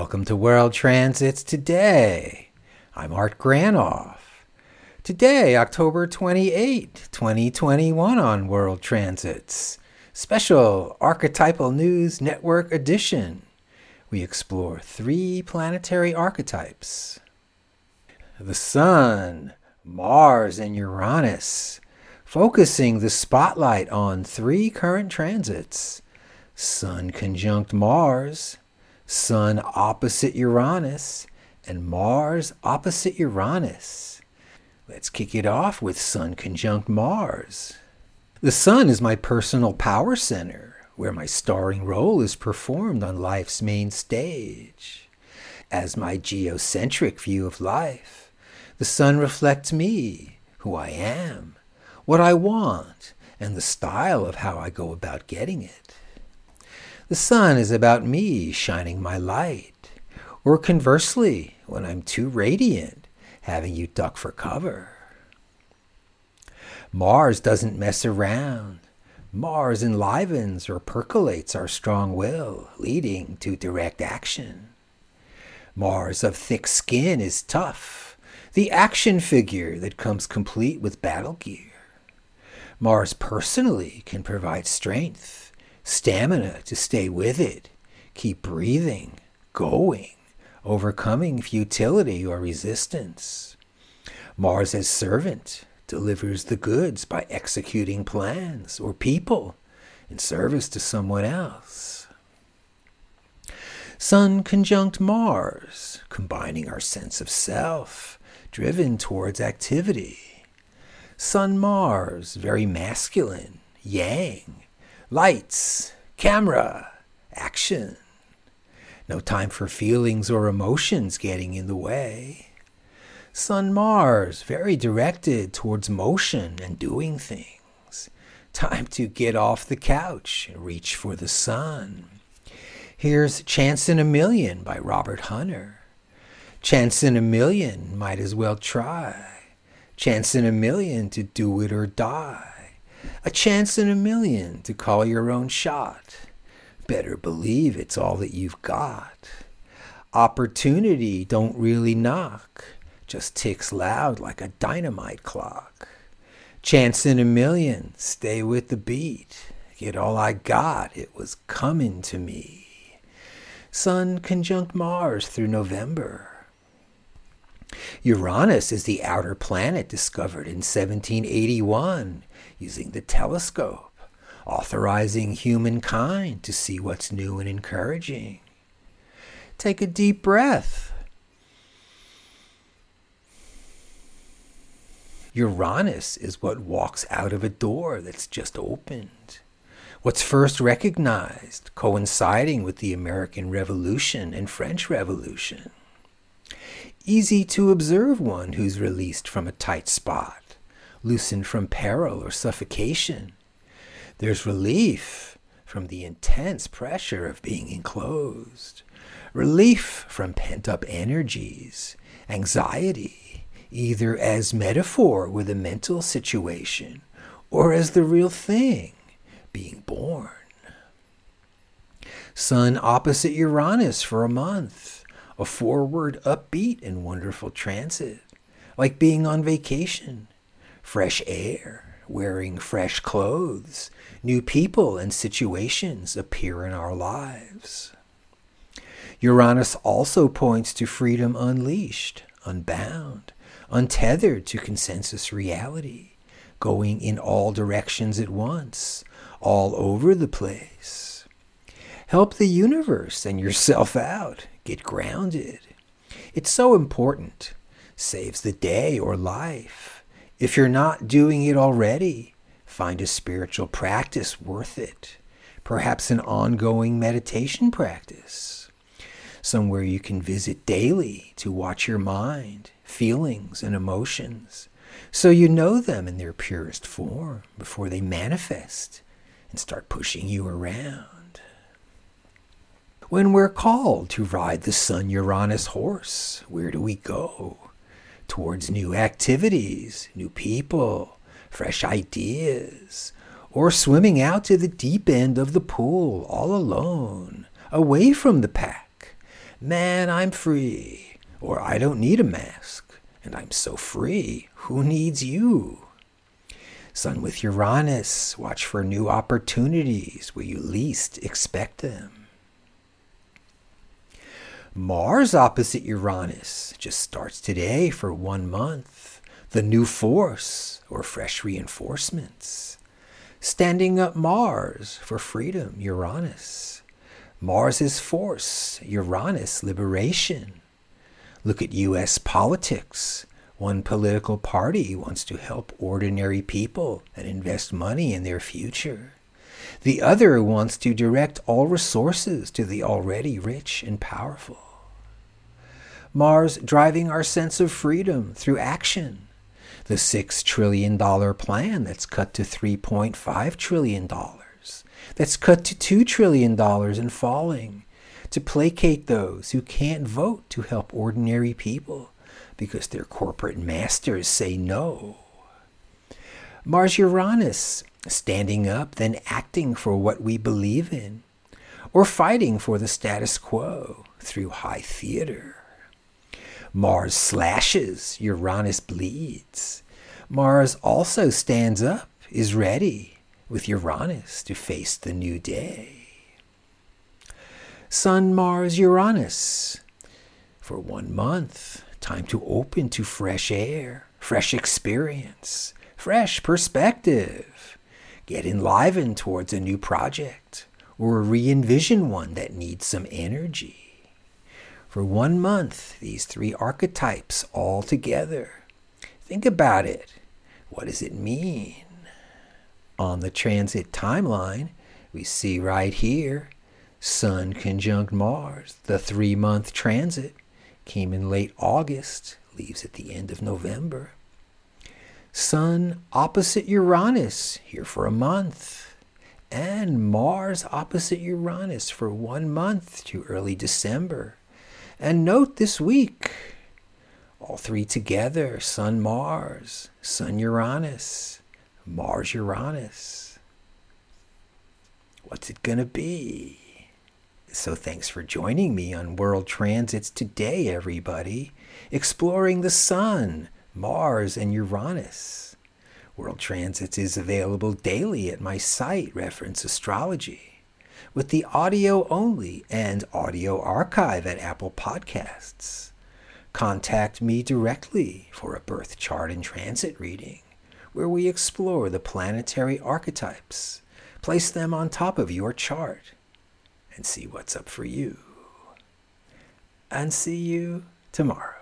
Welcome to World Transits Today. I'm Art Granoff. Today, October 28, 2021, on World Transits, special Archetypal News Network edition. We explore three planetary archetypes the Sun, Mars, and Uranus, focusing the spotlight on three current transits Sun conjunct Mars, Sun opposite Uranus, and Mars opposite Uranus. Let's kick it off with Sun conjunct Mars. The Sun is my personal power center, where my starring role is performed on life's main stage. As my geocentric view of life, the Sun reflects me, who I am, what I want, and the style of how I go about getting it. The sun is about me shining my light, or conversely, when I'm too radiant, having you duck for cover. Mars doesn't mess around. Mars enlivens or percolates our strong will, leading to direct action. Mars of thick skin is tough, the action figure that comes complete with battle gear. Mars personally can provide strength, stamina to stay with it, keep breathing, going, overcoming futility or resistance. Mars as servant delivers the goods by executing plans or people in service to someone else. Sun conjunct Mars, combining our sense of self, driven towards activity. Sun Mars, very masculine, yang, Lights, camera, action. No time for feelings or emotions getting in the way. Sun Mars, very directed towards motion and doing things. Time to get off the couch and reach for the sun. Here's Chance in a Million by Robert Hunter. Chance in a million, might as well try. Chance in a million to do it or die. A chance in a million to call your own shot. Better believe it's all that you've got. Opportunity don't really knock, just ticks loud like a dynamite clock. Chance in a million, stay with the beat. Get all I got, it was coming to me. Sun conjunct Mars through November. Uranus is the outer planet discovered in 1781 using the telescope, authorizing humankind to see what's new and encouraging. Take a deep breath. Uranus is what walks out of a door that's just opened. What's first recognized, coinciding with the American Revolution and French Revolution easy to observe one who's released from a tight spot, loosened from peril or suffocation. There's relief from the intense pressure of being enclosed, relief from pent up energies, anxiety, either as metaphor with a mental situation or as the real thing, being born. Sun opposite Uranus for a month a forward, upbeat, and wonderful transit, like being on vacation, fresh air, wearing fresh clothes, new people and situations appear in our lives. Uranus also points to freedom unleashed, unbound, untethered to consensus reality, going in all directions at once, all over the place. Help the universe and yourself out Get grounded. It's so important. Saves the day or life. If you're not doing it already, find a spiritual practice worth it. Perhaps an ongoing meditation practice. Somewhere you can visit daily to watch your mind, feelings, and emotions so you know them in their purest form before they manifest and start pushing you around when we're called to ride the Sun Uranus horse? Where do we go? Towards new activities, new people, fresh ideas, or swimming out to the deep end of the pool all alone, away from the pack, Man, I'm free. Or I don't need a mask. And I'm so free. Who needs you? Sun with Uranus, watch for new opportunities where you least expect them. Mars opposite Uranus just starts today for one month. The new force or fresh reinforcements. Standing up Mars for freedom, Uranus. Mars is force, Uranus liberation. Look at U.S. politics. One political party wants to help ordinary people and invest money in their future. The other wants to direct all resources to the already rich and powerful. Mars driving our sense of freedom through action. The $6 trillion plan that's cut to $3.5 trillion, that's cut to $2 trillion and falling, to placate those who can't vote to help ordinary people because their corporate masters say no. Mars Uranus, standing up, then acting for what we believe in, or fighting for the status quo through high theater. Mars slashes, Uranus bleeds. Mars also stands up, is ready with Uranus to face the new day. Sun, Mars, Uranus. For one month, Time to open to fresh air, fresh experience, fresh perspective. Get enlivened towards a new project or re envision one that needs some energy. For one month, these three archetypes all together. Think about it. What does it mean? On the transit timeline, we see right here Sun conjunct Mars, the three month transit came in late August, leaves at the end of November. Sun opposite Uranus, here for a month. And Mars opposite Uranus for one month to early December. And note this week, all three together Sun Mars, Sun Uranus, Mars Uranus. What's it going to be? So thanks for joining me on World Transits today, everybody, exploring the Sun, Mars, and Uranus. World Transits is available daily at my site, Reference Astrology, with the audio only and audio archive at Apple Podcasts. Contact me directly for a birth chart and transit reading, where we explore the planetary archetypes, place them on top of your chart and see what's up for you. And see you tomorrow.